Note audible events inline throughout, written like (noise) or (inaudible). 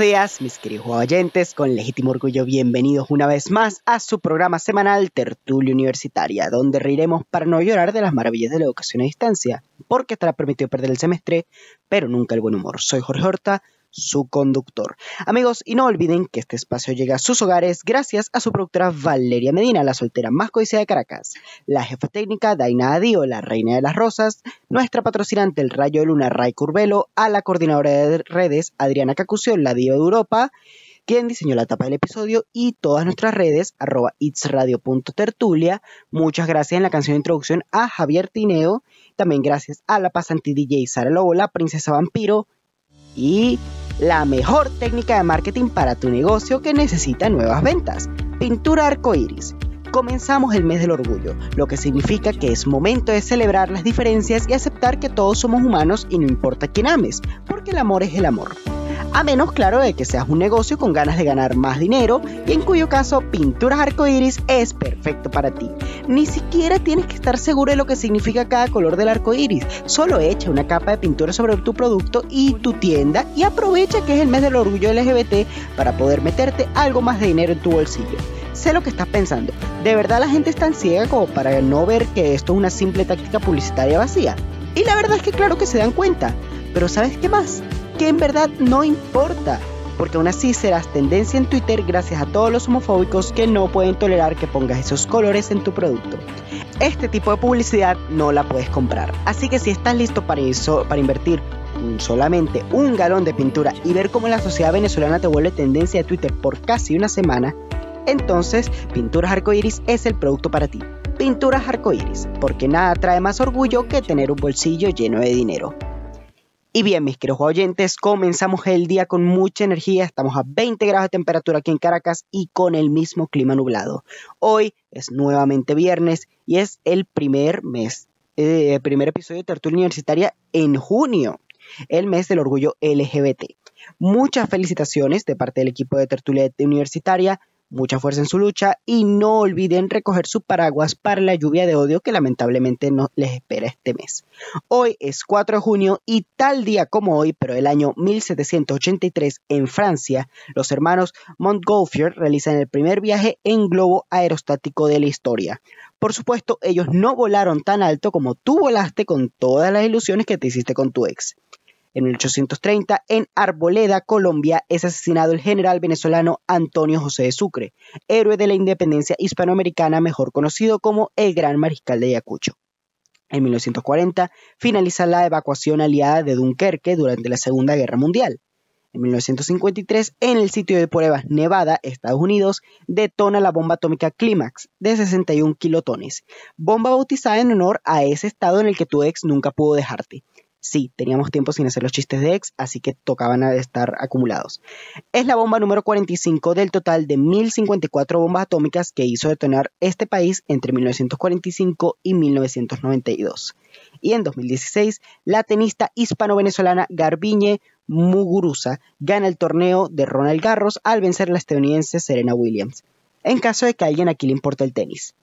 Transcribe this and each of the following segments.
Días, mis queridos oyentes, con legítimo orgullo bienvenidos una vez más a su programa semanal Tertulia Universitaria, donde reiremos para no llorar de las maravillas de la educación a distancia, porque estará permitido perder el semestre, pero nunca el buen humor. Soy Jorge Horta, su conductor. Amigos, y no olviden que este espacio llega a sus hogares gracias a su productora Valeria Medina, la soltera más codiciada de Caracas, la jefa técnica Daina Adio, la reina de las rosas, nuestra patrocinante El Rayo de Luna Ray Curvelo, a la coordinadora de redes Adriana Cacucio, la diva de Europa, quien diseñó la tapa del episodio y todas nuestras redes, arroba itsradio.tertulia. Muchas gracias en la canción de introducción a Javier Tineo. También gracias a la pasante DJ Sara Lobo, la princesa vampiro. Y la mejor técnica de marketing para tu negocio que necesita nuevas ventas. Pintura arcoíris. Comenzamos el mes del orgullo, lo que significa que es momento de celebrar las diferencias y aceptar que todos somos humanos y no importa quién ames, porque el amor es el amor. A menos, claro, de que seas un negocio con ganas de ganar más dinero y en cuyo caso Pinturas Arcoiris es perfecto para ti. Ni siquiera tienes que estar seguro de lo que significa cada color del arco iris. Solo echa una capa de pintura sobre tu producto y tu tienda y aprovecha que es el mes del orgullo LGBT para poder meterte algo más de dinero en tu bolsillo. Sé lo que estás pensando. ¿De verdad la gente es tan ciega como para no ver que esto es una simple táctica publicitaria vacía? Y la verdad es que claro que se dan cuenta. Pero ¿sabes qué más? Que en verdad no importa, porque aún así serás tendencia en Twitter gracias a todos los homofóbicos que no pueden tolerar que pongas esos colores en tu producto. Este tipo de publicidad no la puedes comprar, así que si estás listo para, eso, para invertir solamente un galón de pintura y ver cómo la sociedad venezolana te vuelve tendencia de Twitter por casi una semana, entonces Pinturas Arcoiris es el producto para ti. Pinturas Arcoiris, porque nada trae más orgullo que tener un bolsillo lleno de dinero. Y bien, mis queridos oyentes, comenzamos el día con mucha energía. Estamos a 20 grados de temperatura aquí en Caracas y con el mismo clima nublado. Hoy es nuevamente viernes y es el primer mes, eh, el primer episodio de Tertulia Universitaria en junio, el mes del orgullo LGBT. Muchas felicitaciones de parte del equipo de Tertulia Universitaria mucha fuerza en su lucha y no olviden recoger su paraguas para la lluvia de odio que lamentablemente no les espera este mes. Hoy es 4 de junio y tal día como hoy, pero del año 1783 en Francia, los hermanos Montgolfier realizan el primer viaje en globo aerostático de la historia. Por supuesto, ellos no volaron tan alto como tú volaste con todas las ilusiones que te hiciste con tu ex. En 1830, en Arboleda, Colombia, es asesinado el general venezolano Antonio José de Sucre, héroe de la independencia hispanoamericana mejor conocido como el Gran Mariscal de Ayacucho. En 1940 finaliza la evacuación aliada de Dunkerque durante la Segunda Guerra Mundial. En 1953, en el sitio de pruebas Nevada, Estados Unidos, detona la bomba atómica Climax de 61 kilotones, bomba bautizada en honor a ese estado en el que tu ex nunca pudo dejarte. Sí, teníamos tiempo sin hacer los chistes de ex, así que tocaban a estar acumulados. Es la bomba número 45 del total de 1054 bombas atómicas que hizo detonar este país entre 1945 y 1992. Y en 2016, la tenista hispano-venezolana Garbiñe Muguruza gana el torneo de Ronald Garros al vencer a la estadounidense Serena Williams. En caso de que a alguien aquí le importe el tenis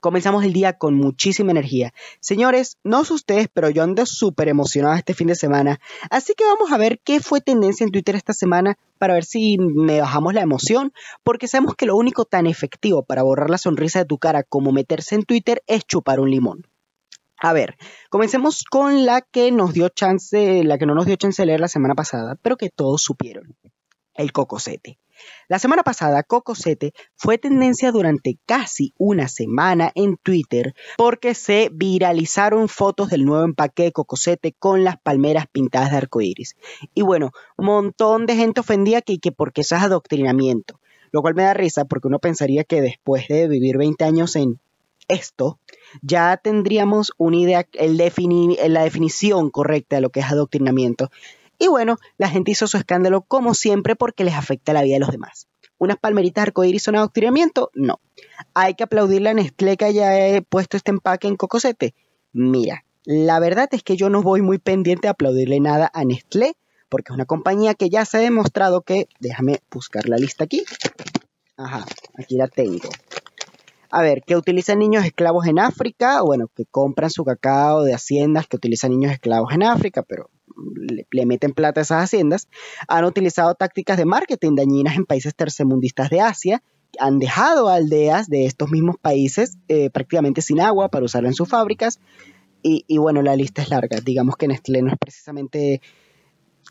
comenzamos el día con muchísima energía. Señores, no sé ustedes, pero yo ando súper emocionado este fin de semana. Así que vamos a ver qué fue tendencia en Twitter esta semana para ver si me bajamos la emoción, porque sabemos que lo único tan efectivo para borrar la sonrisa de tu cara como meterse en Twitter es chupar un limón. A ver, comencemos con la que nos dio chance, la que no nos dio chance de leer la semana pasada, pero que todos supieron. El cocosete. La semana pasada, Cocosete fue tendencia durante casi una semana en Twitter porque se viralizaron fotos del nuevo empaque de Cocosete con las palmeras pintadas de arcoíris. Y bueno, un montón de gente ofendía que, que porque eso es adoctrinamiento. Lo cual me da risa porque uno pensaría que después de vivir 20 años en esto, ya tendríamos una idea, la definición correcta de lo que es adoctrinamiento. Y bueno, la gente hizo su escándalo como siempre porque les afecta la vida de los demás. ¿Unas palmeritas arcoíris son adoctrinamiento? No. ¿Hay que aplaudirle a Nestlé que haya puesto este empaque en Cocosete? Mira, la verdad es que yo no voy muy pendiente a aplaudirle nada a Nestlé porque es una compañía que ya se ha demostrado que, déjame buscar la lista aquí. Ajá, aquí la tengo. A ver, que utilizan niños esclavos en África, bueno, que compran su cacao de haciendas que utilizan niños esclavos en África, pero le, meten plata a esas haciendas, han utilizado tácticas de marketing dañinas en países tercermundistas de Asia, han dejado aldeas de estos mismos países eh, prácticamente sin agua para usarla en sus fábricas. Y, y, bueno, la lista es larga. Digamos que Nestlé no es precisamente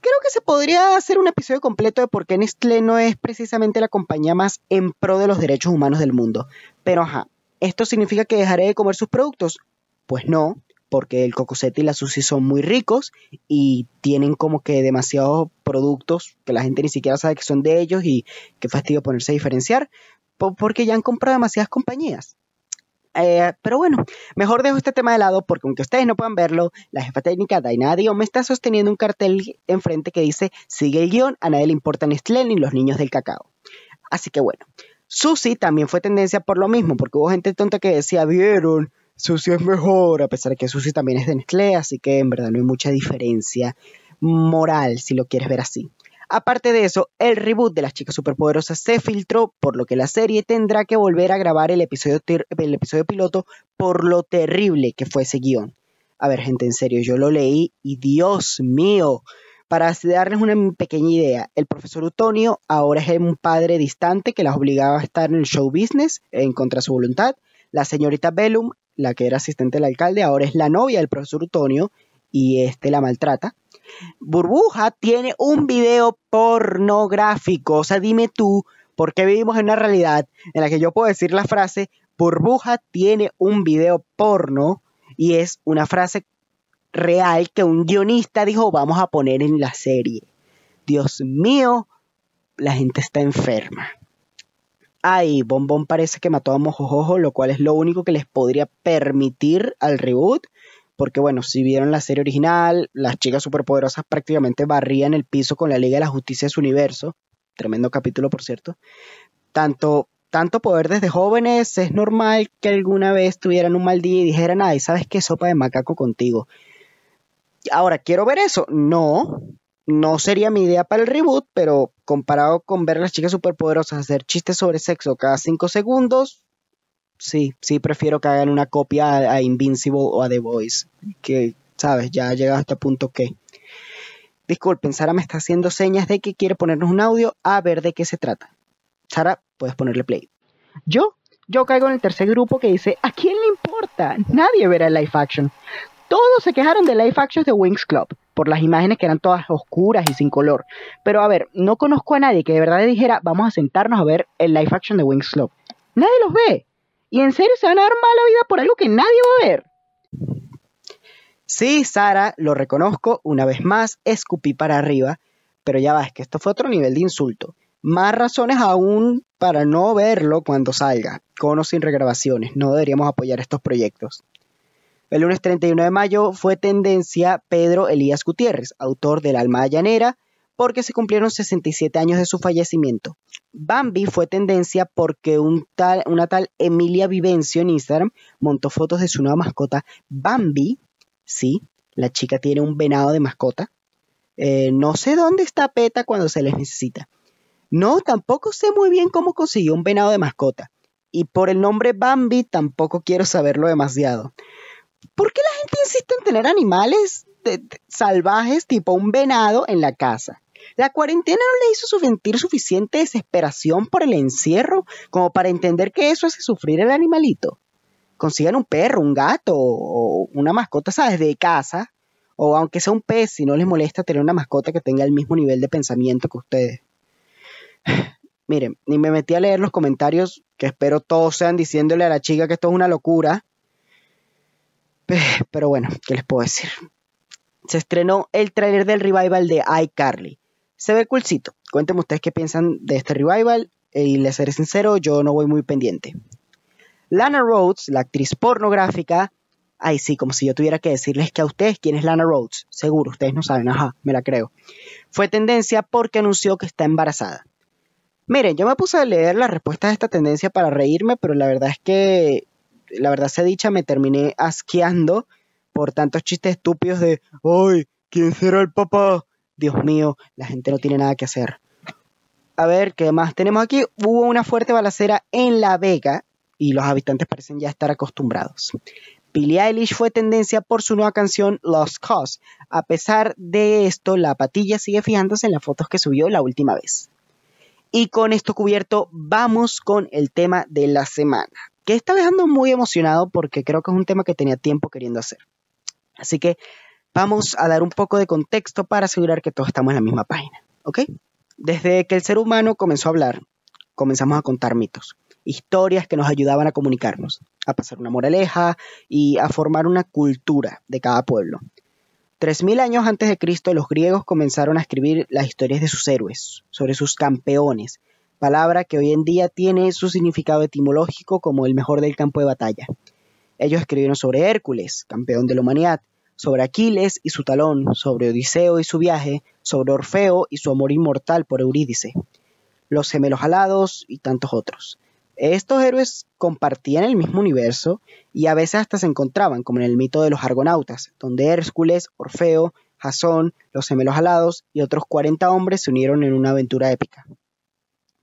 creo que se podría hacer un episodio completo de por qué Nestlé no es precisamente la compañía más en pro de los derechos humanos del mundo. Pero ajá, ¿esto significa que dejaré de comer sus productos? Pues no, porque el cocosete y la sushi son muy ricos y tienen como que demasiados productos que la gente ni siquiera sabe que son de ellos y qué fastidio ponerse a diferenciar, porque ya han comprado demasiadas compañías. Eh, pero bueno, mejor dejo este tema de lado porque aunque ustedes no puedan verlo, la jefa técnica Daina me está sosteniendo un cartel enfrente que dice sigue el guion, a nadie le importa Nestlé ni los niños del cacao. Así que bueno, Susi también fue tendencia por lo mismo, porque hubo gente tonta que decía, vieron, Susi es mejor, a pesar de que Susi también es de Nestlé, así que en verdad no hay mucha diferencia moral si lo quieres ver así. Aparte de eso, el reboot de las chicas superpoderosas se filtró, por lo que la serie tendrá que volver a grabar el episodio, el episodio piloto por lo terrible que fue ese guion. A ver, gente, en serio, yo lo leí y Dios mío. Para darles una pequeña idea, el profesor Utonio ahora es un padre distante que las obligaba a estar en el show business en contra de su voluntad. La señorita Bellum, la que era asistente del alcalde, ahora es la novia del profesor Utonio y este la maltrata. Burbuja tiene un video pornográfico. O sea, dime tú, ¿por qué vivimos en una realidad en la que yo puedo decir la frase, Burbuja tiene un video porno y es una frase real que un guionista dijo, vamos a poner en la serie. Dios mío, la gente está enferma. Ay, Bombón parece que mató a Mojojojo, lo cual es lo único que les podría permitir al reboot porque bueno, si vieron la serie original, las chicas superpoderosas prácticamente barrían el piso con la Liga de la Justicia de su universo, tremendo capítulo por cierto, tanto, tanto poder desde jóvenes, es normal que alguna vez tuvieran un mal día y dijeran, ay, ¿sabes qué sopa de macaco contigo? Ahora, ¿quiero ver eso? No, no sería mi idea para el reboot, pero comparado con ver a las chicas superpoderosas hacer chistes sobre sexo cada cinco segundos, sí, sí prefiero que hagan una copia a, Invincible o a The Voice. Que, sabes, ya ha llegado a este punto que... Disculpen, Sara me está haciendo señas de que quiere ponernos un audio a ver de qué se trata. Sara, puedes ponerle play. Yo, yo caigo en el tercer grupo que dice, ¿a quién le importa? Nadie verá el live action. Todos se quejaron de live action de Wings Club por las imágenes que eran todas oscuras y sin color. Pero a ver, no conozco a nadie que de verdad dijera, vamos a sentarnos a ver el live action de Wings Club. Nadie los ve. ¿Y en serio se van a dar mala vida por algo que nadie va a ver? Sí, Sara, lo reconozco, una vez más, escupí para arriba, pero ya va, es que esto fue otro nivel de insulto. Más razones aún para no verlo cuando salga, con o sin regrabaciones, no deberíamos apoyar estos proyectos. El lunes 31 de mayo fue tendencia Pedro Elías Gutiérrez, autor del Alma Llanera, porque se cumplieron 67 años de su fallecimiento. Bambi fue tendencia porque una tal Emilia Vivencio en Instagram montó fotos de su nueva mascota. Bambi, sí, la chica tiene un venado de mascota. Eh, no sé dónde está Peta cuando se les necesita. No, tampoco sé muy bien cómo consiguió un venado de mascota. Y por el nombre Bambi tampoco quiero saberlo demasiado. ¿Por qué la gente insiste en tener animales salvajes tipo un venado en la casa? La cuarentena no le hizo sentir suficiente desesperación por el encierro como para entender que eso hace sufrir el animalito. Consigan un perro, un gato o una mascota, ¿sabes? De casa. O aunque sea un pez, si no les molesta tener una mascota que tenga el mismo nivel de pensamiento que ustedes. (sighs) Miren, ni me metí a leer los comentarios, que espero todos sean diciéndole a la chica que esto es una locura. (laughs) Pero bueno, ¿qué les puedo decir? Se estrenó el tráiler del revival de iCarly se ve coolcito. Cuéntenme ustedes qué piensan de este revival eh, y les seré sincero, yo no voy muy pendiente. Lana Rhodes, la actriz pornográfica, ay sí, como si yo tuviera que decirles que a ustedes quién es Lana Rhodes, seguro, ustedes no saben, ajá, me la creo. Fue tendencia porque anunció que está embarazada. Miren, yo me puse a leer la respuesta de esta tendencia para reírme, pero la verdad es que, la verdad se dicha, me terminé asqueando por tantos chistes estúpidos de, ay, ¿quién será el papá? Dios mío, la gente no tiene nada que hacer. A ver, ¿qué más tenemos aquí? Hubo una fuerte balacera en La Vega y los habitantes parecen ya estar acostumbrados. Billie Eilish fue tendencia por su nueva canción Lost Cause. A pesar de esto, la patilla sigue fijándose en las fotos que subió la última vez. Y con esto cubierto, vamos con el tema de la semana, que está dejando muy emocionado porque creo que es un tema que tenía tiempo queriendo hacer. Así que vamos a dar un poco de contexto para asegurar que todos estamos en la misma página, ¿ok? Desde que el ser humano comenzó a hablar, comenzamos a contar mitos historias que nos ayudaban a comunicarnos, a pasar una moraleja y a formar una cultura de cada pueblo. Tres mil años antes de Cristo, los griegos comenzaron a escribir las historias de sus héroes, sobre sus campeones, palabra que hoy en día tiene su significado etimológico como el mejor del campo de batalla. Ellos escribieron sobre Hércules, campeón de la humanidad, sobre Aquiles y su talón, sobre Odiseo y su viaje, sobre Orfeo y su amor inmortal por Eurídice, los gemelos alados y tantos otros. Estos héroes compartían el mismo universo y a veces hasta se encontraban, como en el mito de los argonautas, donde Hércules, Orfeo, Jasón, los gemelos alados y otros 40 hombres se unieron en una aventura épica.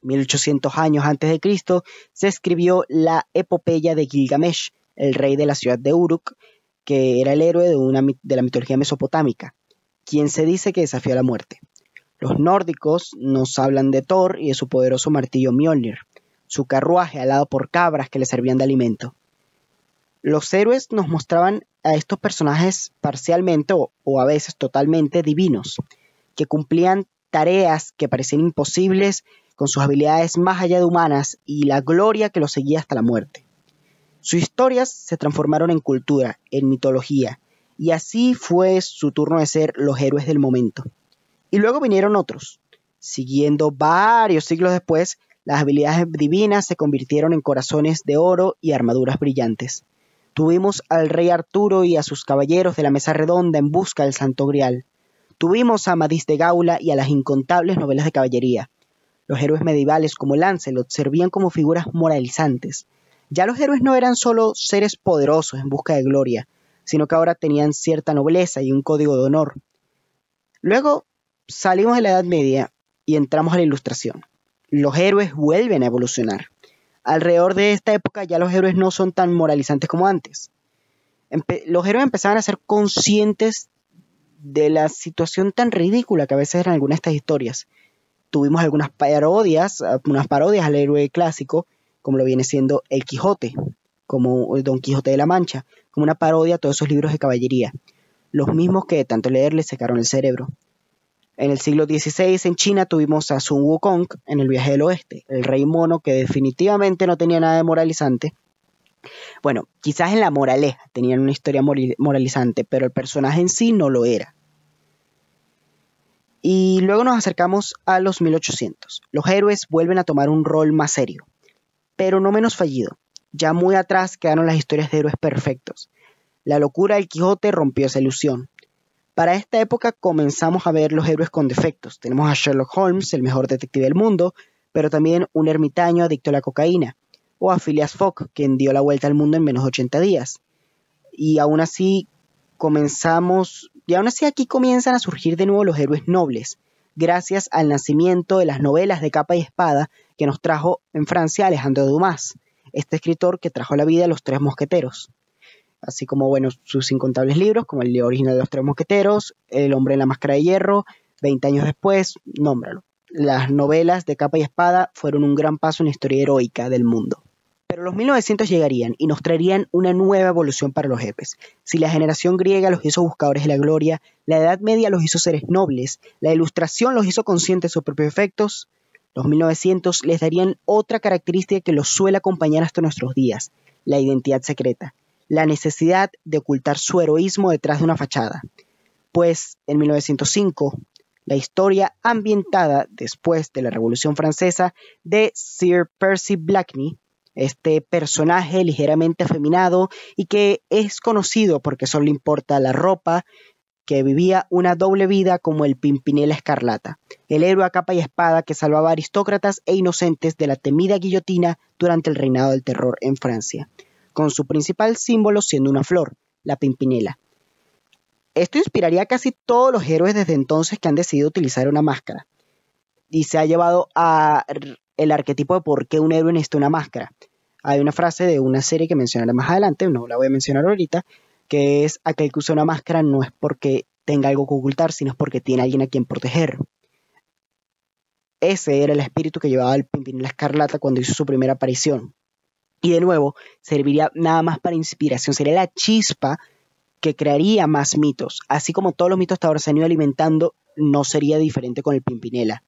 1800 años antes de Cristo se escribió la epopeya de Gilgamesh, el rey de la ciudad de Uruk, que era el héroe de, una, de la mitología mesopotámica, quien se dice que desafió a la muerte. Los nórdicos nos hablan de Thor y de su poderoso martillo Mjolnir, su carruaje alado por cabras que le servían de alimento. Los héroes nos mostraban a estos personajes parcialmente o, a veces totalmente divinos, que cumplían tareas que parecían imposibles con sus habilidades más allá de humanas y la gloria que los seguía hasta la muerte. Sus historias se transformaron en cultura, en mitología, y así fue su turno de ser los héroes del momento. Y luego vinieron otros, siguiendo varios siglos después las habilidades divinas se convirtieron en corazones de oro y armaduras brillantes. Tuvimos al rey Arturo y a sus caballeros de la mesa redonda en busca del Santo Grial. Tuvimos a Amadís de Gaula y a las incontables novelas de caballería. Los héroes medievales como Lancelot servían como figuras moralizantes. Ya los héroes no eran solo seres poderosos en busca de gloria, sino que ahora tenían cierta nobleza y un código de honor. Luego salimos de la Edad Media y entramos a la Ilustración los héroes vuelven a evolucionar. Alrededor de esta época ya los héroes no son tan moralizantes como antes. los héroes empezaban a ser conscientes de la situación tan ridícula que a veces eran algunas de estas historias. Tuvimos algunas parodias, unas parodias al héroe clásico, como lo viene siendo El Quijote, como Don Quijote de la Mancha, como una parodia a todos esos libros de caballería, los mismos que de tanto leer le secaron el cerebro. En el siglo XVI en China tuvimos a Sun Wukong en el viaje del oeste, el rey mono que definitivamente no tenía nada de moralizante. Bueno, quizás en la moraleja tenían una historia moralizante, pero el personaje en sí no lo era. Y luego nos acercamos a los 1800. Los héroes vuelven a tomar un rol más serio, pero no menos fallido. Ya muy atrás quedaron las historias de héroes perfectos. La locura del Quijote rompió esa ilusión. Para esta época comenzamos a ver los héroes con defectos. Tenemos a Sherlock Holmes, el mejor detective del mundo, pero también un ermitaño adicto a la cocaína, o a Phileas Fogg, quien dio la vuelta al mundo en menos de 80 días. Y aún así comenzamos, y aún así aquí comienzan a surgir de nuevo los héroes nobles, gracias al nacimiento de las novelas de capa y espada que nos trajo en Francia Alejandro Dumas, este escritor que trajo la vida a los tres mosqueteros así como bueno, sus incontables libros, como el original de los tres mosqueteros, El hombre en la máscara de hierro, 20 años después, nómbralo. Las novelas de capa y espada fueron un gran paso en la historia heroica del mundo. Pero los 1900 llegarían y nos traerían una nueva evolución para los jefes. Si la generación griega los hizo buscadores de la gloria, la Edad Media los hizo seres nobles, la Ilustración los hizo conscientes de sus propios efectos, los 1900 les darían otra característica que los suele acompañar hasta nuestros días, la identidad secreta la necesidad de ocultar su heroísmo detrás de una fachada, pues en 1905 la historia ambientada después de la Revolución Francesa de Sir Percy Blakeney, este personaje ligeramente afeminado y que es conocido porque solo importa la ropa, que vivía una doble vida como el Pimpinela Escarlata, el héroe a capa y espada que salvaba a aristócratas e inocentes de la temida guillotina durante el reinado del terror en Francia con su principal símbolo siendo una flor, la pimpinela. Esto inspiraría a casi todos los héroes desde entonces que han decidido utilizar una máscara. Y se ha llevado a el arquetipo de por qué un héroe necesita una máscara. hay una frase de una serie que mencionaré más adelante, no la voy a mencionar ahorita, que es aquel que usa una máscara no es porque tenga algo que ocultar, sino es porque tiene a alguien a quien proteger. Ese era el espíritu que llevaba el Pimpinela Escarlata cuando hizo su primera aparición. Y de nuevo, serviría nada más para inspiración, sería la chispa que crearía más mitos. Así como todos los mitos hasta ahora se han ido alimentando, no sería diferente con el Pimpinela.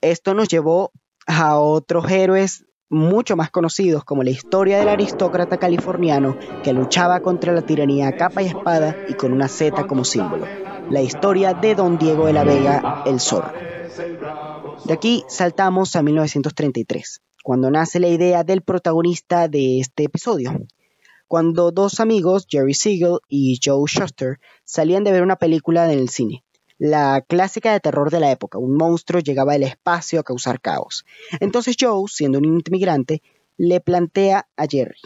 Esto nos llevó a otros héroes mucho más conocidos como la historia del aristócrata californiano que luchaba contra la tiranía a capa y espada y con una Z como símbolo. La historia de Don Diego de la Vega, el zorro. De aquí saltamos a 1933, cuando nace la idea del protagonista de este episodio. Cuando dos amigos, Jerry Siegel y Joe Shuster, salían de ver una película en el cine la clásica de terror de la época. Un monstruo llegaba del espacio a causar caos. Entonces Joe, siendo un inmigrante, le plantea a Jerry,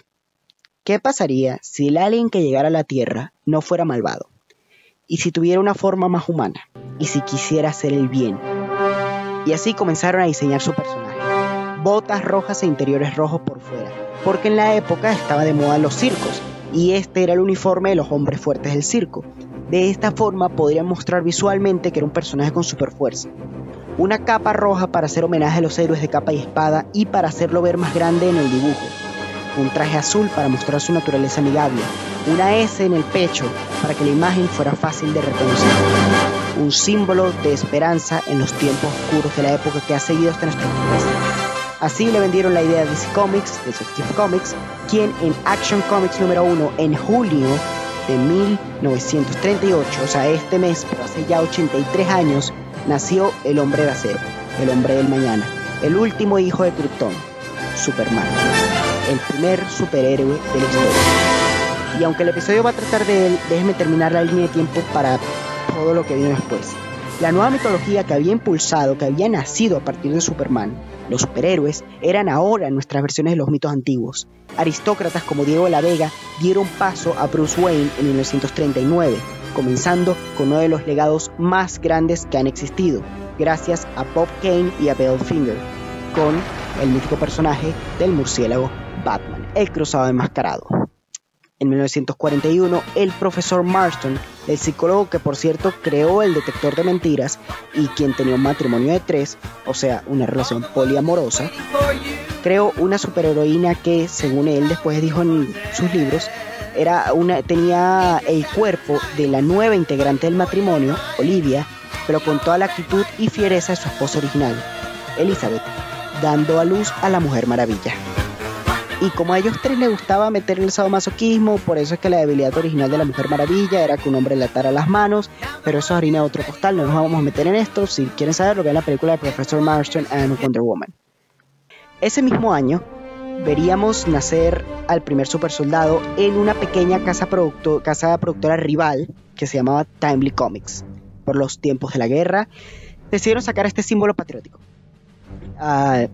¿qué pasaría si el alien que llegara a la Tierra no fuera malvado? Y si tuviera una forma más humana? Y si quisiera hacer el bien? Y así comenzaron a diseñar su personaje. Botas rojas e interiores rojos por fuera, porque en la época estaba de moda los circos, y este era el uniforme de los hombres fuertes del circo. De esta forma podrían mostrar visualmente que era un personaje con super fuerza. Una capa roja para hacer homenaje a los héroes de capa y espada y para hacerlo ver más grande en el dibujo. Un traje azul para mostrar su naturaleza amigable. Una S en el pecho para que la imagen fuera fácil de reconocer. Un símbolo de esperanza en los tiempos oscuros de la época que ha seguido hasta nuestros días. Así le vendieron la idea a DC Comics, Detective Comics, quien en Action Comics número 1 en julio de 1938, o sea, este mes, pero hace ya 83 años, nació el hombre de acero, el hombre del mañana, el último hijo de Krypton, Superman, el primer superhéroe de la historia. Y aunque el episodio va a tratar de él, déjeme terminar la línea de tiempo para todo lo que vino después. La nueva mitología que había impulsado, que había nacido a partir de Superman, los superhéroes, eran ahora nuestras versiones de los mitos antiguos. Aristócratas como Diego de la Vega dieron paso a Bruce Wayne en 1939, comenzando con uno de los legados más grandes que han existido, gracias a Bob Kane y a Bill Finger, con el mítico personaje del murciélago Batman, el cruzado enmascarado. En 1941, el profesor Marston, el psicólogo que por cierto creó el detector de mentiras y quien tenía un matrimonio de tres, o sea, una relación poliamorosa, creó una superheroína que, según él después dijo en sus libros, era una, tenía el cuerpo de la nueva integrante del matrimonio, Olivia, pero con toda la actitud y fiereza de su esposa original, Elizabeth, dando a luz a la Mujer Maravilla. Y como a ellos tres les gustaba meter el sadomasoquismo, por eso es que la debilidad original de la Mujer Maravilla era que un hombre le atara las manos, pero eso es harina de otro costal, no nos vamos a meter en esto. Si quieren saber, lo vean la película de Professor Marston and Wonder Woman. Ese mismo año, veríamos nacer al primer super soldado en una pequeña casa, producto, casa productora rival que se llamaba Timely Comics. Por los tiempos de la guerra, decidieron sacar este símbolo patriótico. Uh,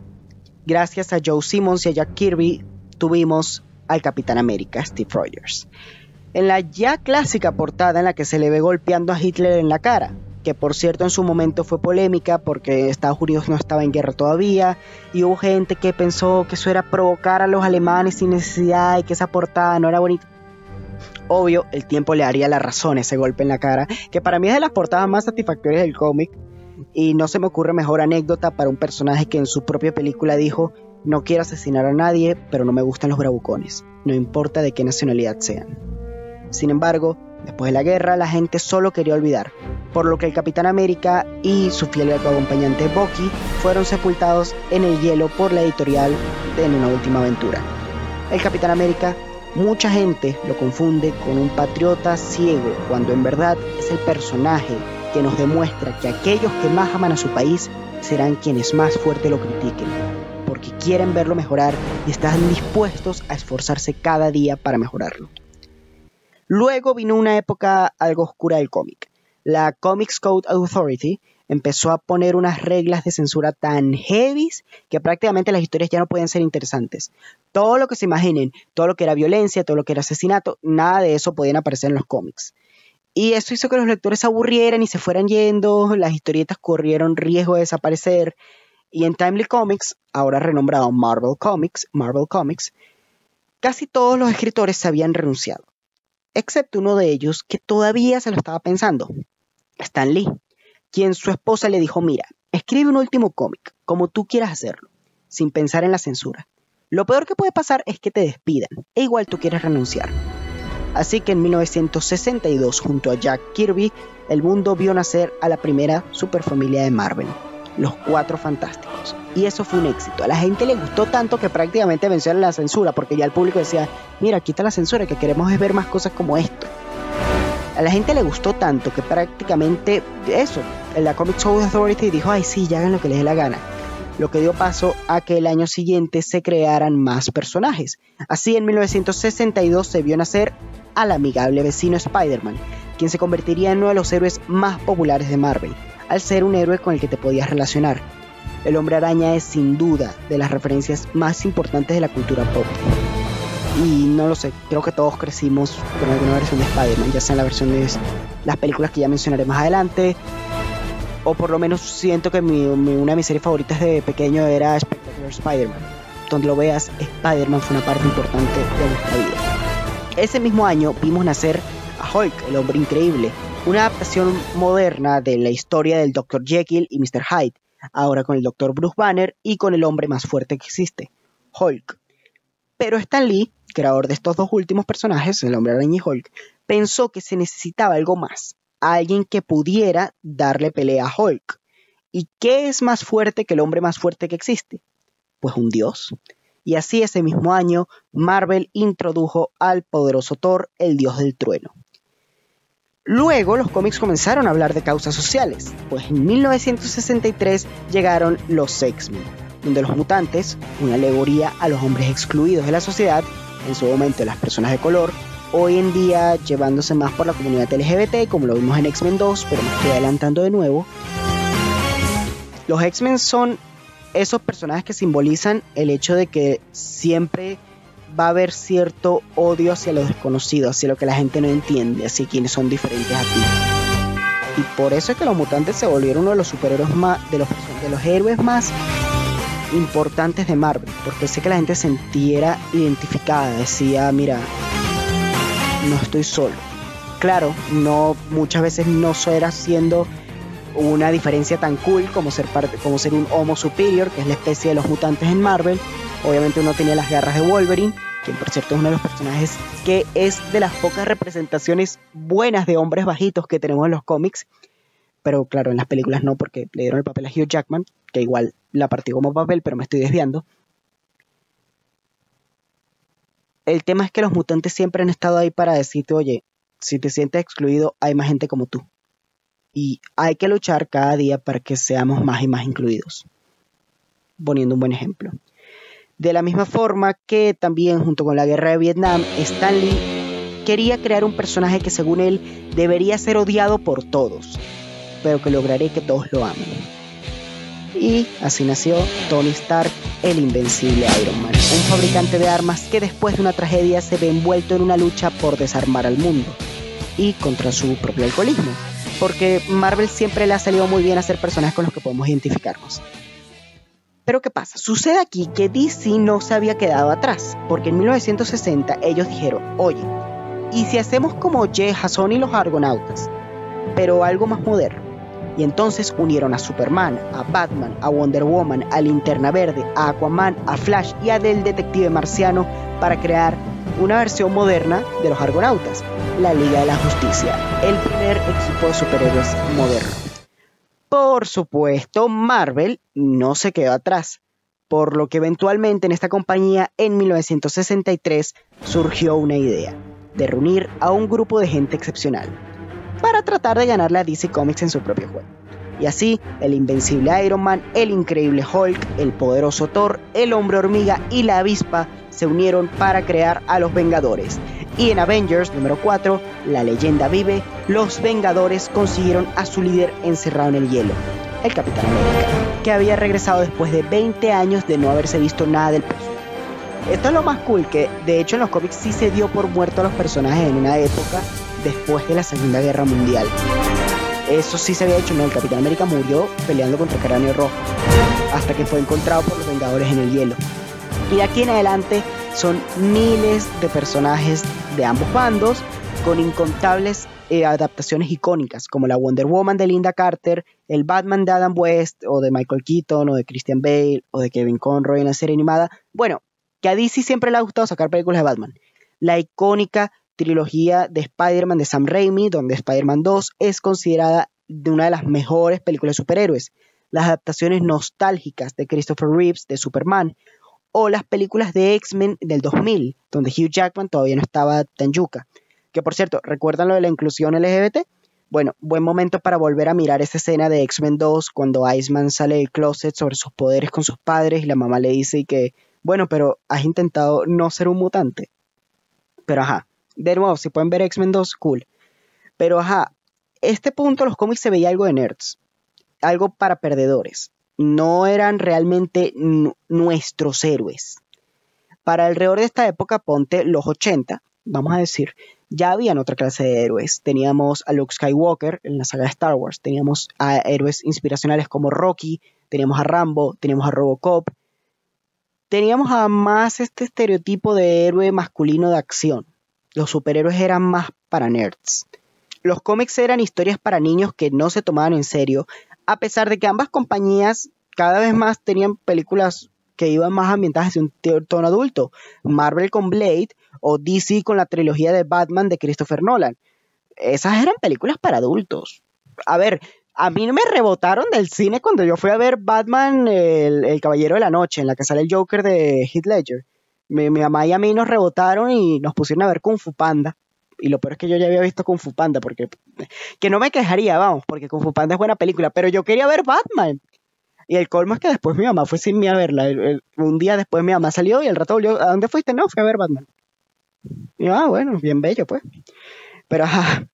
gracias a Joe Simmons y a Jack Kirby, tuvimos al Capitán América, Steve Rogers. En la ya clásica portada en la que se le ve golpeando a Hitler en la cara, que por cierto en su momento fue polémica porque Estados Unidos no estaba en guerra todavía y hubo gente que pensó que eso era provocar a los alemanes sin necesidad y que esa portada no era bonita. Obvio, el tiempo le haría la razón ese golpe en la cara, que para mí es de las portadas más satisfactorias del cómic y no se me ocurre mejor anécdota para un personaje que en su propia película dijo no quiero asesinar a nadie, pero no me gustan los bravucones, no importa de qué nacionalidad sean. Sin embargo, después de la guerra la gente solo quería olvidar, por lo que el Capitán América y su fiel acompañante Bucky fueron sepultados en el hielo por la editorial de En una última aventura. El Capitán América, mucha gente lo confunde con un patriota ciego, cuando en verdad es el personaje que nos demuestra que aquellos que más aman a su país serán quienes más fuerte lo critiquen, porque quieren verlo mejorar y están dispuestos a esforzarse cada día para mejorarlo. Luego vino una época algo oscura del cómic. La Comics Code Authority empezó a poner unas reglas de censura tan heavy que prácticamente las historias ya no pueden ser interesantes. Todo lo que se imaginen, todo lo que era violencia, todo lo que era asesinato, nada de eso podían aparecer en los cómics. Y eso hizo que los lectores se aburrieran y se fueran yendo, las historietas corrieron riesgo de desaparecer Y en Timely Comics, ahora renombrado Marvel Comics, Marvel Comics, casi todos los escritores se habían renunciado, excepto uno de ellos que todavía se lo estaba pensando, Stan Lee, quien su esposa le dijo, mira, escribe un último cómic, como tú quieras hacerlo, sin pensar en la censura. Lo peor que puede pasar es que te despidan, e igual tú quieres renunciar. Así que en 1962, junto a Jack Kirby, el mundo vio nacer a la primera superfamilia de Marvel, los Cuatro Fantásticos. Y eso fue un éxito. A la gente le gustó tanto que prácticamente vencieron la censura, porque ya el público decía, mira, quita la censura, que queremos es ver más cosas como esto. A la gente le gustó tanto que prácticamente eso, la Comic Soul Authority dijo, ay sí, ya hagan lo que les dé la gana lo que dio paso a que el año siguiente se crearan más personajes. Así en 1962 se vio nacer al amigable vecino Spider-Man, quien se convertiría en uno de los héroes más populares de Marvel, al ser un héroe con el que te podías relacionar. El hombre araña es sin duda de las referencias más importantes de la cultura pop. Y no lo sé, creo que todos crecimos con alguna versión de Spider-Man, ya sea en la versión de las películas que ya mencionaré más adelante, o por lo menos siento que una de mis series favoritas de pequeño era Spectacular Spider-Man. Donde lo veas, Spider-Man fue una parte importante de nuestra vida. Ese mismo año vimos nacer a Hulk, el hombre increíble, una adaptación moderna de la historia del Dr. Jekyll y Mr. Hyde, ahora con el Dr. Bruce Banner y con el hombre más fuerte que existe, Hulk. Pero Stan Lee, creador de estos dos últimos personajes, el hombre araña y Hulk, pensó que se necesitaba algo más, alguien que pudiera darle pelea a Hulk. ¿Y qué es más fuerte que el hombre más fuerte que existe? Pues un dios. Y así ese mismo año, Marvel introdujo al poderoso Thor, el dios del trueno. Luego los cómics comenzaron a hablar de causas sociales, pues en 1963 llegaron los X-Men, donde los mutantes, una alegoría a los hombres excluidos de la sociedad, en su momento las personas de color, hoy en día llevándose más por la comunidad LGBT, como lo vimos en X-Men 2, pero me estoy adelantando de nuevo. Los X-Men son esos personajes que simbolizan el hecho de que siempre va a haber cierto odio hacia lo desconocido, hacia lo que la gente no entiende, hacia quienes son diferentes a ti. Y por eso es que los mutantes se volvieron uno de los superhéroes más, de los, de los héroes más importantes de Marvel, porque sé que la gente se sintiera identificada, decía, mira, no estoy solo. Claro, no muchas veces no será siendo una diferencia tan cool como ser parte, como ser un Homo Superior, que es la especie de los mutantes en Marvel. Obviamente uno tiene las garras de Wolverine, quien por cierto es uno de los personajes que es de las pocas representaciones buenas de hombres bajitos que tenemos en los cómics. Pero claro, en las películas no, porque le dieron el papel a Hugh Jackman, que igual la partió como papel, pero me estoy desviando. El tema es que los mutantes siempre han estado ahí para decirte, oye, si te sientes excluido, hay más gente como tú. Y hay que luchar cada día para que seamos más y más incluidos. Poniendo un buen ejemplo. De la misma forma que también junto con la guerra de Vietnam, Stanley quería crear un personaje que según él debería ser odiado por todos, pero que lograré que todos lo amen. Y así nació Tony Stark, el invencible Iron Man, un fabricante de armas que después de una tragedia se ve envuelto en una lucha por desarmar al mundo y contra su propio alcoholismo, porque Marvel siempre le ha salido muy bien hacer personajes con los que podemos identificarnos. Pero ¿qué pasa? Sucede aquí que DC no se había quedado atrás, porque en 1960 ellos dijeron, oye, ¿y si hacemos como Jay Jason y los Argonautas? Pero algo más moderno y entonces unieron a Superman, a Batman, a Wonder Woman, a Linterna Verde, a Aquaman, a Flash y a del Detective Marciano para crear una versión moderna de los Argonautas, la Liga de la Justicia, el primer equipo de superhéroes moderno. Por supuesto, Marvel no se quedó atrás, por lo que eventualmente en esta compañía en 1963 surgió una idea, de reunir a un grupo de gente excepcional, para tratar de ganarle a DC Comics en su propio juego. Y así, el invencible Iron Man, el increíble Hulk, el poderoso Thor, el hombre hormiga y la avispa se unieron para crear a los Vengadores. Y en Avengers número 4, La leyenda vive, los Vengadores consiguieron a su líder encerrado en el hielo, el Capitán América, que había regresado después de 20 años de no haberse visto nada del personaje. Esto es lo más cool, que de hecho en los cómics sí se dio por muerto a los personajes en una época después de la Segunda Guerra Mundial. Eso sí se había hecho, no, el Capitán América murió peleando contra el Cráneo Rojo. hasta que fue encontrado por los Vengadores en el hielo. Y de aquí en adelante son miles de personajes de ambos bandos con incontables eh, adaptaciones icónicas como la Wonder Woman de Linda Carter, el Batman de Adam West o de Michael Keaton o de Christian Bale o de Kevin Conroy en la serie animada. Bueno, que a DC siempre le ha gustado sacar películas de Batman. La icónica trilogía de Spider-Man de Sam Raimi, donde Spider-Man 2 es considerada de una de las mejores películas de superhéroes. Las adaptaciones nostálgicas de Christopher Reeves de Superman o las películas de X-Men del 2000, donde Hugh Jackman todavía no estaba tan yuca. Que por cierto, ¿recuerdan lo de la inclusión LGBT? Bueno, buen momento para volver a mirar esa escena de X-Men 2 cuando Iceman sale del closet sobre sus poderes con sus padres y la mamá le dice que, bueno, pero has intentado no ser un mutante. Pero ajá, de nuevo, si pueden ver X-Men 2, cool. Pero ajá, este punto los cómics se veía algo de nerds, algo para perdedores no eran realmente nuestros héroes. Para alrededor de esta época, ponte los 80, vamos a decir, ya habían otra clase de héroes. Teníamos a Luke Skywalker en la saga de Star Wars, teníamos a héroes inspiracionales como Rocky, teníamos a Rambo, teníamos a Robocop, teníamos a más este estereotipo de héroe masculino de acción. Los superhéroes eran más para nerds. Los cómics eran historias para niños que no se tomaban en serio, a pesar de que ambas compañías cada vez más tenían películas que iban más ambientadas hacia un tono adulto, Marvel con Blade o DC con la trilogía de Batman de Christopher Nolan. Esas eran películas para adultos. A ver, a mí me rebotaron del cine cuando yo fui a ver Batman, el, Caballero de la Noche, en la que sale el Joker de Heath Ledger. Mi, mamá y a mí nos rebotaron y nos pusieron a ver Kung Fu Panda. Y lo peor es que yo ya había visto Kung Fu Panda, porque que no me quejaría, vamos, porque Kung Fu Panda es buena película, pero yo quería ver Batman. Y el colmo es que después mi mamá fue sin mí a verla. un día después mi mamá salió y el rato volvió. ¿A dónde fuiste? No, fui a ver Batman. Y yo, ah, bueno, bien bello, pues. Pero ajá,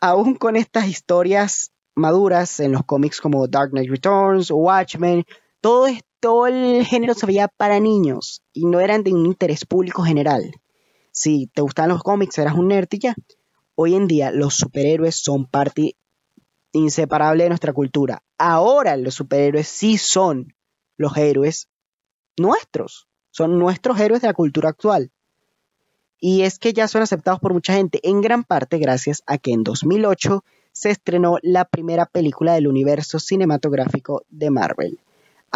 aún con estas historias maduras en los cómics como Dark Knight Returns Watchmen, todo, todo el género se veía para niños y no eran de un interés público general si te gustan los cómics, eras un nerd y ya. Hoy en día los superhéroes son parte inseparable de nuestra cultura. Ahora los superhéroes sí son los héroes nuestros, son nuestros héroes de la cultura actual. Y es que ya son aceptados por mucha gente, en gran parte gracias a que en 2008 se estrenó la primera película del universo cinematográfico de Marvel,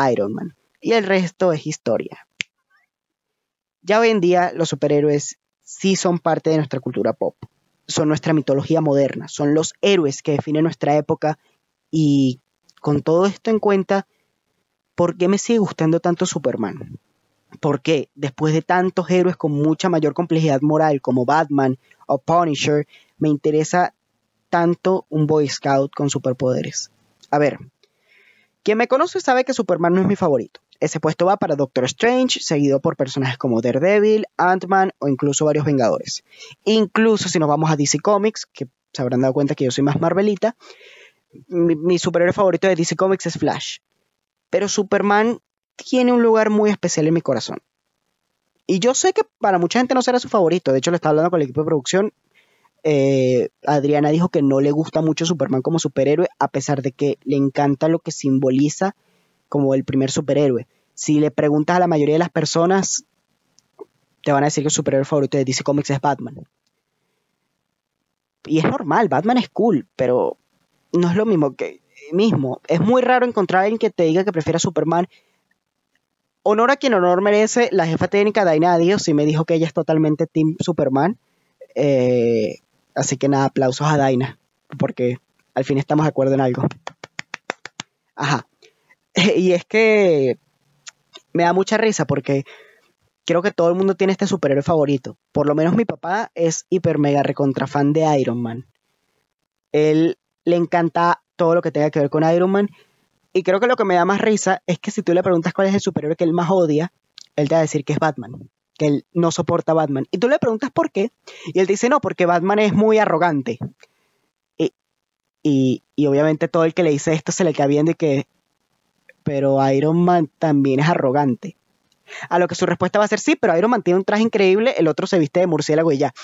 Iron Man. Y el resto es historia. Ya hoy en día los superhéroes sí son parte de nuestra cultura pop. Son nuestra mitología moderna, son los héroes que definen nuestra época y con todo esto en cuenta, ¿por qué me sigue gustando tanto Superman? ¿Por qué después de tantos héroes con mucha mayor complejidad moral como Batman o Punisher, me interesa tanto un Boy Scout con superpoderes? A ver, quien me conoce sabe que Superman no es mi favorito. Ese puesto va para Doctor Strange, seguido por personajes como Daredevil, Ant-Man o incluso varios Vengadores. Incluso si nos vamos a DC Comics, que se habrán dado cuenta que yo soy más Marvelita, mi, superhéroe favorito de DC Comics es Flash. Pero Superman tiene un lugar muy especial en mi corazón. Y yo sé que para mucha gente no será su favorito. De hecho, le estaba hablando con el equipo de producción. Eh, Adriana dijo que no le gusta mucho Superman como superhéroe, a pesar de que le encanta lo que simboliza como el primer superhéroe. Si le preguntas a la mayoría de las personas, te van a decir que el superhéroe favorito de DC Comics es Batman. Y es normal, Batman es cool, pero no es lo mismo que mismo. Es muy raro encontrar a alguien que te diga que prefiera Superman. Honor a quien honor merece, la jefa técnica Daina Dios sí me dijo que ella es totalmente Team Superman. Eh, así que nada, aplausos a Daina, porque al fin estamos de acuerdo en algo. Ajá. (laughs) y es que me da mucha risa porque creo que todo el mundo tiene este superhéroe favorito. Por lo menos mi papá es hiper mega recontra fan de Iron Man. Él le encanta todo lo que tenga que ver con Iron Man. Y creo que lo que me da más risa es que si tú le preguntas cuál es el superhéroe que él más odia, él te va a decir que es Batman. Que él no soporta a Batman. Y tú le preguntas por qué. Y él dice, no, porque Batman es muy arrogante. Y, y obviamente todo el que le dice esto se le queda viendo y que pero Iron Man también es arrogante. A lo que su respuesta va a ser sí, pero Iron Man tiene un traje increíble, el otro se viste de murciélago y ya.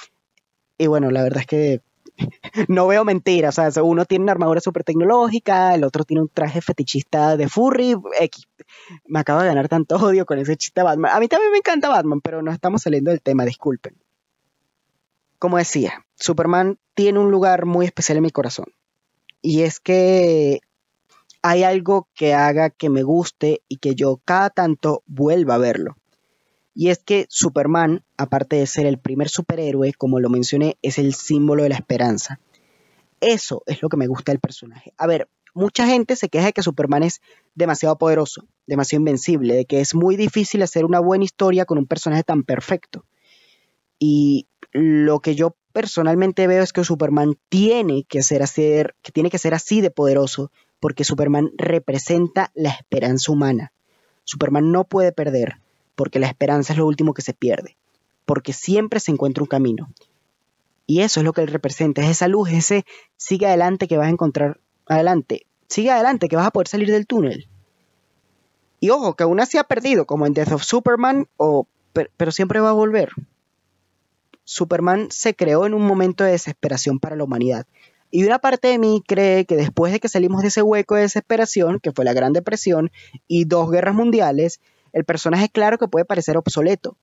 Y bueno, la verdad es que (laughs) no veo mentiras. O sea, uno tiene una armadura súper tecnológica, el otro tiene un traje fetichista de furry. Me acabo de ganar tanto odio con ese chiste de Batman. A mí también me encanta Batman, pero no estamos saliendo del tema, disculpen. Como decía, Superman tiene un lugar muy especial en mi corazón. Y es que hay algo que haga que me guste y que yo cada tanto vuelva a verlo. Y es que Superman, aparte de ser el primer superhéroe, como lo mencioné, es el símbolo de la esperanza. Eso es lo que me gusta del personaje. A ver, mucha gente se queja de que Superman es demasiado poderoso, demasiado invencible, de que es muy difícil hacer una buena historia con un personaje tan perfecto. Y lo que yo personalmente veo es que Superman tiene que ser así, que tiene que ser así de poderoso, porque Superman representa la esperanza humana. Superman no puede perder, porque la esperanza es lo último que se pierde, porque siempre se encuentra un camino. Y eso es lo que él representa, es esa luz, ese sigue adelante que vas a encontrar adelante, sigue adelante que vas a poder salir del túnel. Y ojo, que aún así ha perdido, como en Death of Superman, o, pero, siempre va a volver. Superman se creó en un momento de desesperación para la humanidad. Y una parte de mí cree que después de que salimos de ese hueco de desesperación, que fue la Gran Depresión y dos guerras mundiales, el personaje claro que puede parecer obsoleto,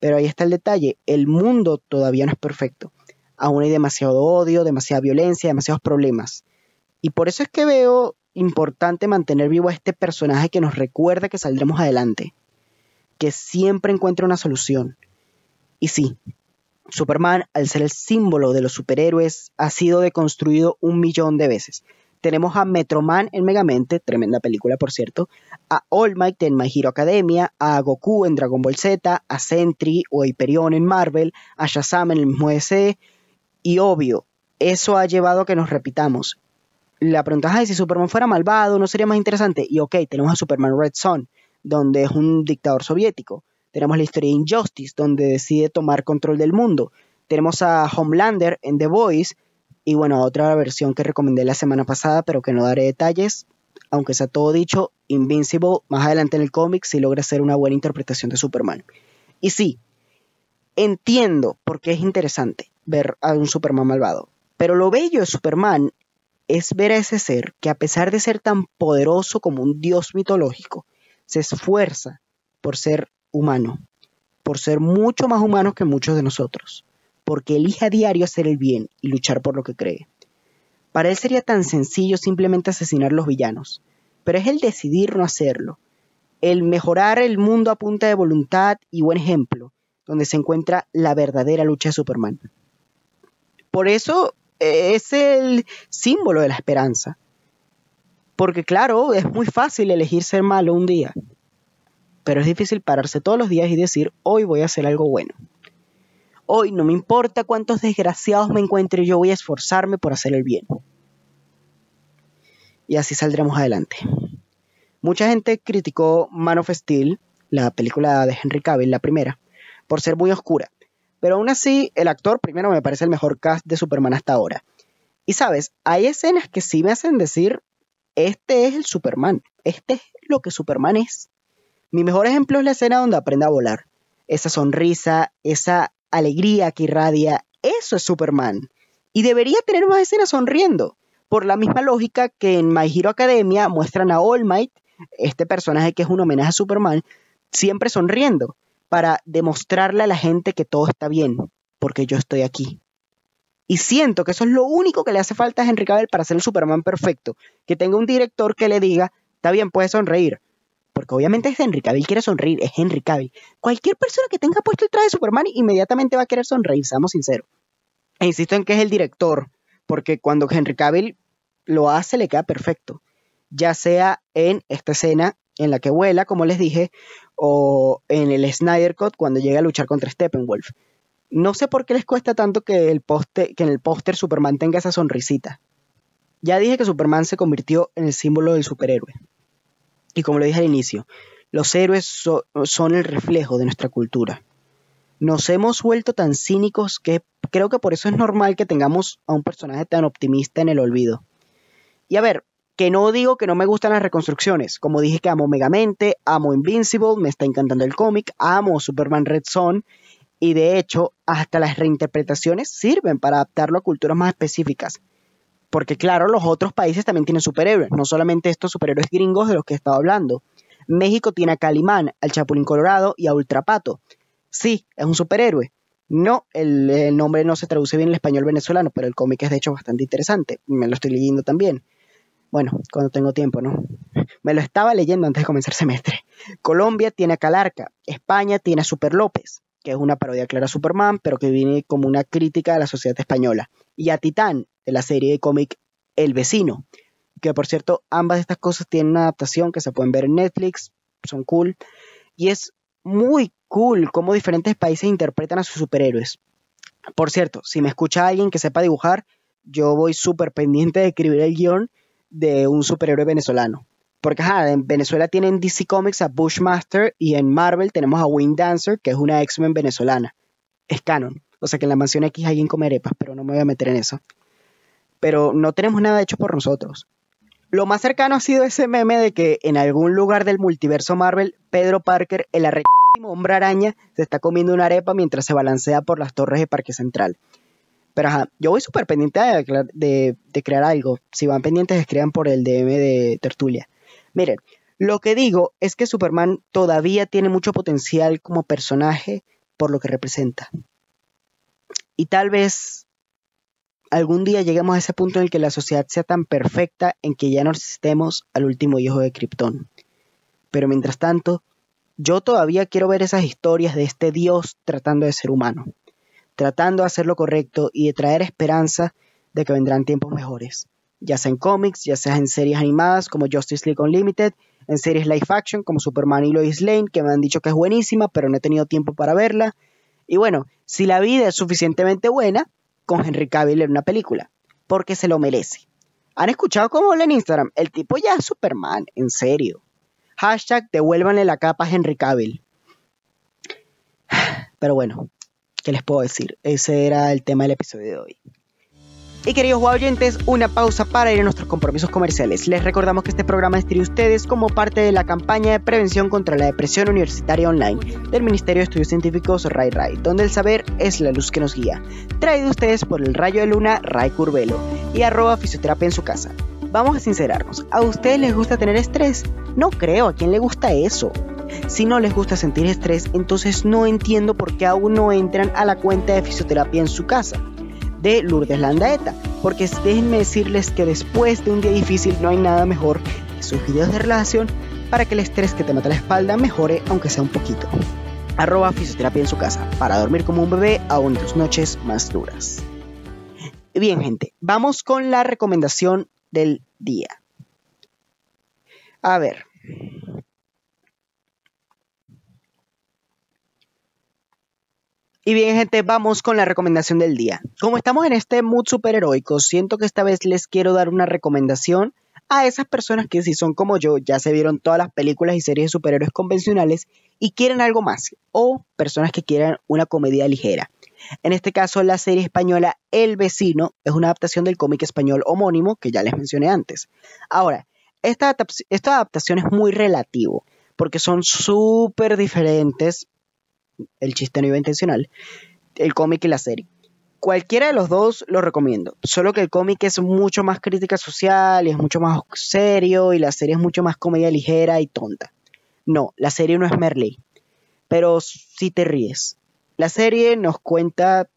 pero ahí está el detalle, el mundo todavía no es perfecto. Aún hay demasiado odio, demasiada violencia, demasiados problemas. Y por eso es que veo importante mantener vivo a este personaje que nos recuerda que saldremos adelante, que siempre encuentra una solución. Y sí, Superman, al ser el símbolo de los superhéroes, ha sido deconstruido un millón de veces. Tenemos a Metroman en Megamente, tremenda película por cierto, a All Might en My Hero Academia, a Goku en Dragon Ball Z, a Sentry o Hyperion en Marvel, a Shazam en el mismo DC, y obvio, eso ha llevado a que nos repitamos. La pregunta es, si Superman fuera malvado, ¿no sería más interesante? Y ok, tenemos a Superman Red Son, donde es un dictador soviético. Tenemos la historia de Injustice, donde decide tomar control del mundo. Tenemos a Homelander en The Voice, y bueno, otra versión que recomendé la semana pasada, pero que no daré detalles, aunque sea todo dicho, Invincible más adelante en el cómic sí logra hacer una buena interpretación de Superman. Y sí, entiendo por qué es interesante ver a un Superman malvado, pero lo bello de Superman es ver a ese ser que a pesar de ser tan poderoso como un dios mitológico, se esfuerza por ser humano, por ser mucho más humano que muchos de nosotros porque elige a diario hacer el bien y luchar por lo que cree. Para él sería tan sencillo simplemente asesinar a los villanos, pero es el decidir no hacerlo, el mejorar el mundo a punta de voluntad y buen ejemplo, donde se encuentra la verdadera lucha de Superman. Por eso eh, es el símbolo de la esperanza. Porque claro, es muy fácil elegir ser malo un día, pero es difícil pararse todos los días y decir, hoy voy a hacer algo bueno. Hoy no me importa cuántos desgraciados me encuentre, yo voy a esforzarme por hacer el bien. Y así saldremos adelante. Mucha gente criticó Man of Steel, la película de Henry Cavill, la primera, por ser muy oscura. Pero aún así, el actor primero me parece el mejor cast de Superman hasta ahora. Y sabes, hay escenas que sí me hacen decir, este es el Superman, este es lo que Superman es. Mi mejor ejemplo es la escena donde aprende a volar. Esa sonrisa, esa alegría que irradia, eso es Superman. Y debería tener más escenas sonriendo, por la misma lógica que en My Hero Academia muestran a All Might, este personaje que es un homenaje a Superman, siempre sonriendo, para demostrarle a la gente que todo está bien, porque yo estoy aquí. Y siento que eso es lo único que le hace falta a Henry Cavill para ser el Superman perfecto, que tenga un director que le diga, está bien, puedes sonreír, porque obviamente es Henry Cavill, quiere sonreír, es Henry Cavill. Cualquier persona que tenga puesto el traje de Superman inmediatamente va a querer sonreír, seamos sinceros. E insisto en que es el director, porque cuando Henry Cavill lo hace le queda perfecto. Ya sea en esta escena en la que vuela, como les dije, o en el Snyder Cut cuando llega a luchar contra Steppenwolf. No sé por qué les cuesta tanto que, el poste, que en el póster Superman tenga esa sonrisita. Ya dije que Superman se convirtió en el símbolo del superhéroe. Y como lo dije al inicio, los héroes son el reflejo de nuestra cultura. Nos hemos vuelto tan cínicos que creo que por eso es normal que tengamos a un personaje tan optimista en el olvido. Y a ver, que no digo que no me gustan las reconstrucciones. Como dije que amo Megamente, amo Invincible, me está encantando el cómic, amo Superman Red Son. Y de hecho, hasta las reinterpretaciones sirven para adaptarlo a culturas más específicas. Porque claro, los otros países también tienen superhéroes, no solamente estos superhéroes gringos de los que he estado hablando. México tiene a Calimán, al Chapulín Colorado y a Ultrapato. Sí, es un superhéroe. No, el, el nombre no se traduce bien en español venezolano, pero el cómic es de hecho bastante interesante. Me lo estoy leyendo también. Bueno, cuando tengo tiempo, ¿no? (laughs) Me lo estaba leyendo antes de comenzar el semestre. Colombia tiene a Calarca, España tiene a Super López, que es una parodia clara a Superman, pero que viene como una crítica a la sociedad española, y a Titán, de la serie de cómic El Vecino, que por cierto, ambas de estas cosas tienen una adaptación que se pueden ver en Netflix, son cool, y es muy cool cómo diferentes países interpretan a sus superhéroes. Por cierto, si me escucha alguien que sepa dibujar, yo voy súper pendiente de escribir el guion de un superhéroe venezolano. Porque en Venezuela tienen DC Comics a Bushmaster y en Marvel tenemos a Wind Dancer, que es una X-Men venezolana. Es canon. O sea que en la mansión X alguien come arepas, pero no me voy a meter en eso. Pero no tenemos nada hecho por nosotros. Lo más cercano ha sido ese meme de que en algún lugar del multiverso Marvel, Pedro Parker, el arreglísimo (laughs) hombre araña, se está comiendo una arepa mientras se balancea por las torres de Parque Central. Pero ajá, yo voy súper pendiente de, crear algo. Si van pendientes, escriban por el DM de Tertulia. Miren, lo que digo es que Superman todavía tiene mucho potencial como personaje por lo que representa. Y tal vez algún día lleguemos a ese punto en el que la sociedad sea tan perfecta en que ya no resistemos al último hijo de Krypton. Pero mientras tanto, yo todavía quiero ver esas historias de este Dios tratando de ser humano tratando de hacer lo correcto y de traer esperanza de que vendrán tiempos mejores, ya sea en cómics, ya sea en series animadas como Justice League Unlimited, en series live action como Superman y Lois Lane, que me han dicho que es buenísima, pero no he tenido tiempo para verla. Y bueno, si la vida es suficientemente buena, con Henry Cavill en una película, porque se lo merece. ¿Han escuchado cómo habla en Instagram? El tipo ya es Superman, en serio. Hashtag devuélvanle la capa a Henry Cavill. (sighs) Pero bueno, ¿Qué les puedo decir? Ese era el tema del episodio de hoy. Y queridos oyentes, una pausa para ir a nuestros compromisos comerciales. Les recordamos que este programa es de ustedes como parte de la campaña de prevención contra la depresión universitaria online del Ministerio de Estudios Científicos Ray Ray, donde el saber es la luz que nos guía. Traído ustedes por el rayo de luna Ray Curvelo y arroba fisioterapia en su casa. Vamos a sincerarnos, ¿a ustedes les gusta tener estrés? No creo, ¿a quién le gusta eso? Si no les gusta sentir estrés, entonces no entiendo por qué aún no entran a la cuenta de fisioterapia en su casa de Lourdes Landaeta, porque déjenme decirles que después de un día difícil no hay nada mejor que sus videos de relación para que el estrés que te mata la espalda mejore aunque sea un poquito. Arroba fisioterapia en su casa, para dormir como un bebé aún tus noches más duras. Bien gente, vamos con la recomendación del día. A ver, Y bien, gente, vamos con la recomendación del día. Como estamos en este mood superheroico, siento que esta vez les quiero dar una recomendación a esas personas que si son como yo, ya se vieron todas las películas y series de superhéroes convencionales y quieren algo más, o personas que quieran una comedia ligera. En este caso, la serie española El vecino es una adaptación del cómic español homónimo que ya les mencioné antes. Ahora, esta, adaptación es muy relativo, porque son súper diferentes el chiste no iba intencional, el cómic y la serie. Cualquiera de los dos lo recomiendo, solo que el cómic es mucho más crítica social y es mucho más serio y la serie es mucho más comedia ligera y tonta. No, la serie no es Merley, pero sí te ríes. La serie nos cuenta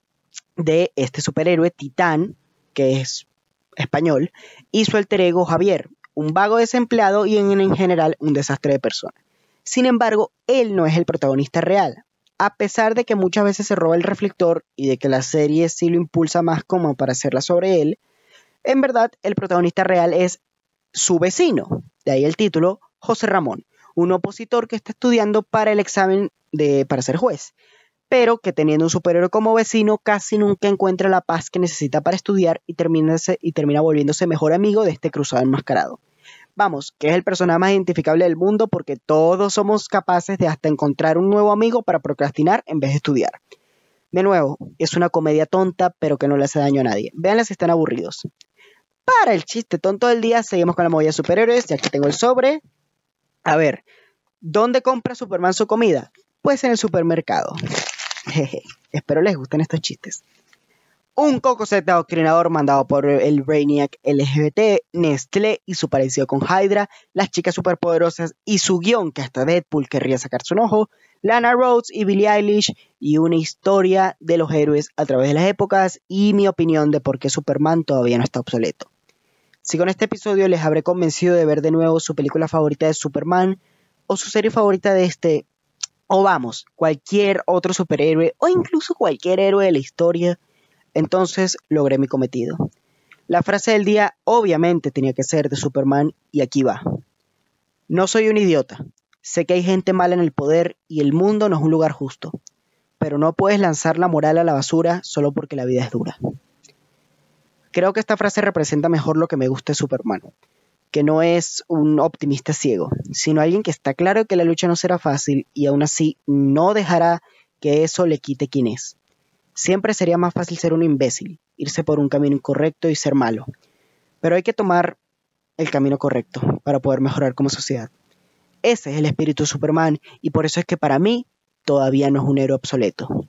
de este superhéroe Titán, que es español, y su alter ego Javier, un vago desempleado y en general un desastre de persona. Sin embargo, él no es el protagonista real a pesar de que muchas veces se roba el reflector y de que la serie sí lo impulsa más como para hacerla sobre él, en verdad el protagonista real es su vecino, de ahí el título, José Ramón, un opositor que está estudiando para el examen de, para ser juez, pero que teniendo un superhéroe como vecino casi nunca encuentra la paz que necesita para estudiar y termina, y termina volviéndose mejor amigo de este cruzado enmascarado vamos, que es el personaje más identificable del mundo porque todos somos capaces de hasta encontrar un nuevo amigo para procrastinar en vez de estudiar. De nuevo, es una comedia tonta, pero que no le hace daño a nadie. Véanla si están aburridos. Para el chiste tonto del día, seguimos con la movida de superhéroes, ya que tengo el sobre. A ver, ¿dónde compra Superman su comida? Pues en el supermercado. (laughs) Espero les gusten estos chistes. Un cocosete adoctrinador mandado por el Brainiac LGBT, Nestlé y su parecido con Hydra, las chicas superpoderosas y su guion que hasta Deadpool querría sacarse un ojo, Lana Rhodes y Billie Eilish y una historia de los héroes a través de las épocas y mi opinión de por qué Superman todavía no está obsoleto. Si con este episodio les habré convencido de ver de nuevo su película favorita de Superman o su serie favorita de este, o vamos, cualquier otro superhéroe o incluso cualquier héroe de la historia, entonces logré mi cometido. La frase del día obviamente tenía que ser de Superman y aquí va. No soy un idiota. Sé que hay gente mala en el poder y el mundo no es un lugar justo. Pero no puedes lanzar la moral a la basura solo porque la vida es dura. Creo que esta frase representa mejor lo que me gusta de Superman, que no es un optimista ciego, sino alguien que está claro que la lucha no será fácil y aún así no dejará que eso le quite quién es. Siempre sería más fácil ser un imbécil, irse por un camino incorrecto y ser malo. Pero hay que tomar el camino correcto para poder mejorar como sociedad. Ese es el espíritu de Superman y por eso es que para mí todavía no es un héroe obsoleto.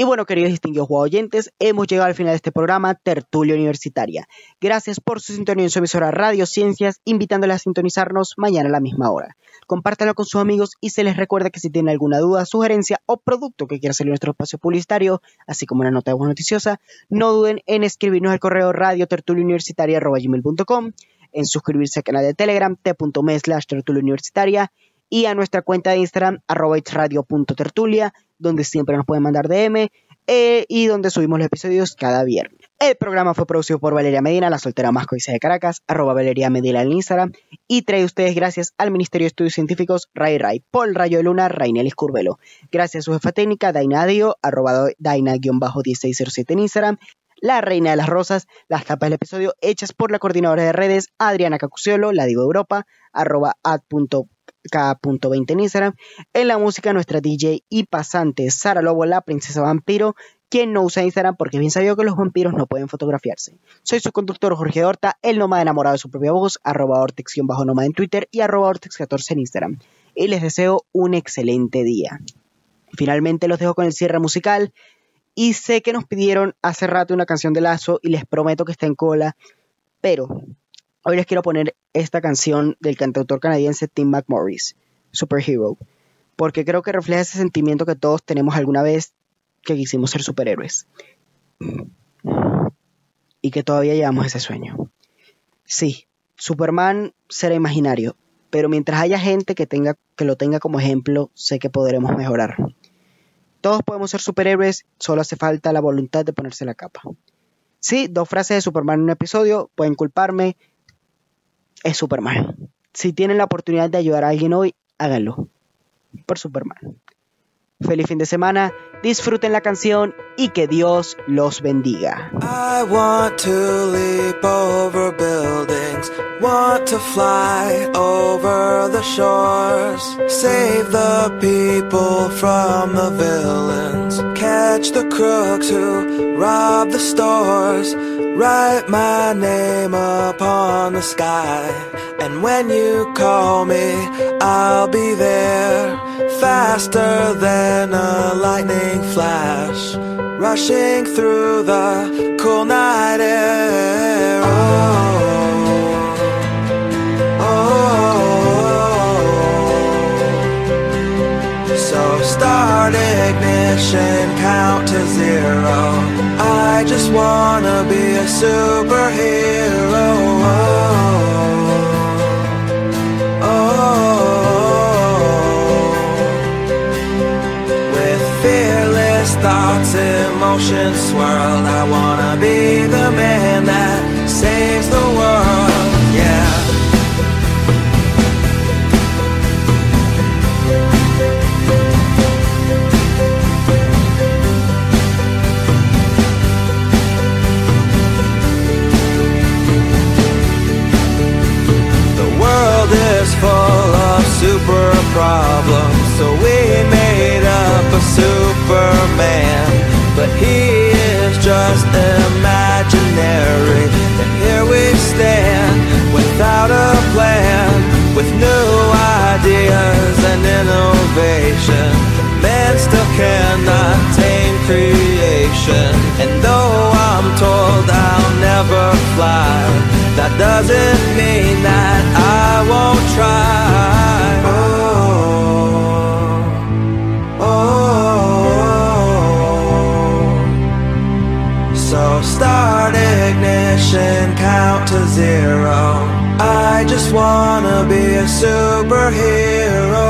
Y bueno, queridos distinguidos oyentes, hemos llegado al final de este programa Tertulia Universitaria. Gracias por su sintonía en su emisora Radio Ciencias, invitándoles a sintonizarnos mañana a la misma hora. Compártanlo con sus amigos y se les recuerda que si tienen alguna duda, sugerencia o producto que quiera salir en nuestro espacio publicitario, así como una nota de buena noticiosa, no duden en escribirnos al correo radio gmail.com, en suscribirse al canal de Telegram t.me slash y a nuestra cuenta de Instagram arroba radio.tertulia donde siempre nos pueden mandar DM eh, y donde subimos los episodios cada viernes. El programa fue producido por Valeria Medina, la soltera más codicia de Caracas, arroba Valeria Medina en Instagram, y trae ustedes gracias al Ministerio de Estudios Científicos Ray Ray, Paul Rayo de Luna, Rainelis Curvelo. Gracias a su jefa técnica, Daina Adio, arroba Daina-1607 en Instagram, la Reina de las Rosas, las tapas del episodio hechas por la coordinadora de redes Adriana Cacuciolo, la digo Europa, arroba K.20 en Instagram. En la música, nuestra DJ y pasante Sara Lobo, la princesa vampiro, quien no usa Instagram porque bien sabido que los vampiros no pueden fotografiarse. Soy su conductor Jorge Horta, el nómada enamorado de su propia voz, arroba ortex-nómada en Twitter y arroba ortex14 en Instagram. Y les deseo un excelente día. Finalmente los dejo con el cierre musical. Y sé que nos pidieron hace rato una canción de Lazo y les prometo que está en cola, pero Hoy les quiero poner esta canción del cantautor canadiense Tim McMorris, Superhero, porque creo que refleja ese sentimiento que todos tenemos alguna vez que quisimos ser superhéroes. Y que todavía llevamos ese sueño. Sí, Superman será imaginario, pero mientras haya gente que, tenga, que lo tenga como ejemplo, sé que podremos mejorar. Todos podemos ser superhéroes, solo hace falta la voluntad de ponerse la capa. Sí, dos frases de Superman en un episodio, pueden culparme, es Superman. Si tienen la oportunidad de ayudar a alguien hoy, háganlo. Por Superman. Feliz fin de semana, disfruten la canción y que Dios los bendiga. I want to leap over buildings, want to fly over the shores, save the people from the villains, catch the crooks who rob the stores. Write my name upon the sky. And when you call me, I'll be there Faster than a lightning flash Rushing through the cool night air. Oh, oh, oh, So start ignition, count to zero. I just wanna be a superhero. Thoughts, emotions swirl. I wanna be the man that saves the world. Yeah. The world is full of super problems So we a Superman, but he is just imaginary. And here we stand without a plan, with new ideas and innovation. Man still cannot tame creation, and though I'm told I'll never fly, that doesn't mean that I won't try. Oh. and count to zero. I just wanna be a superhero.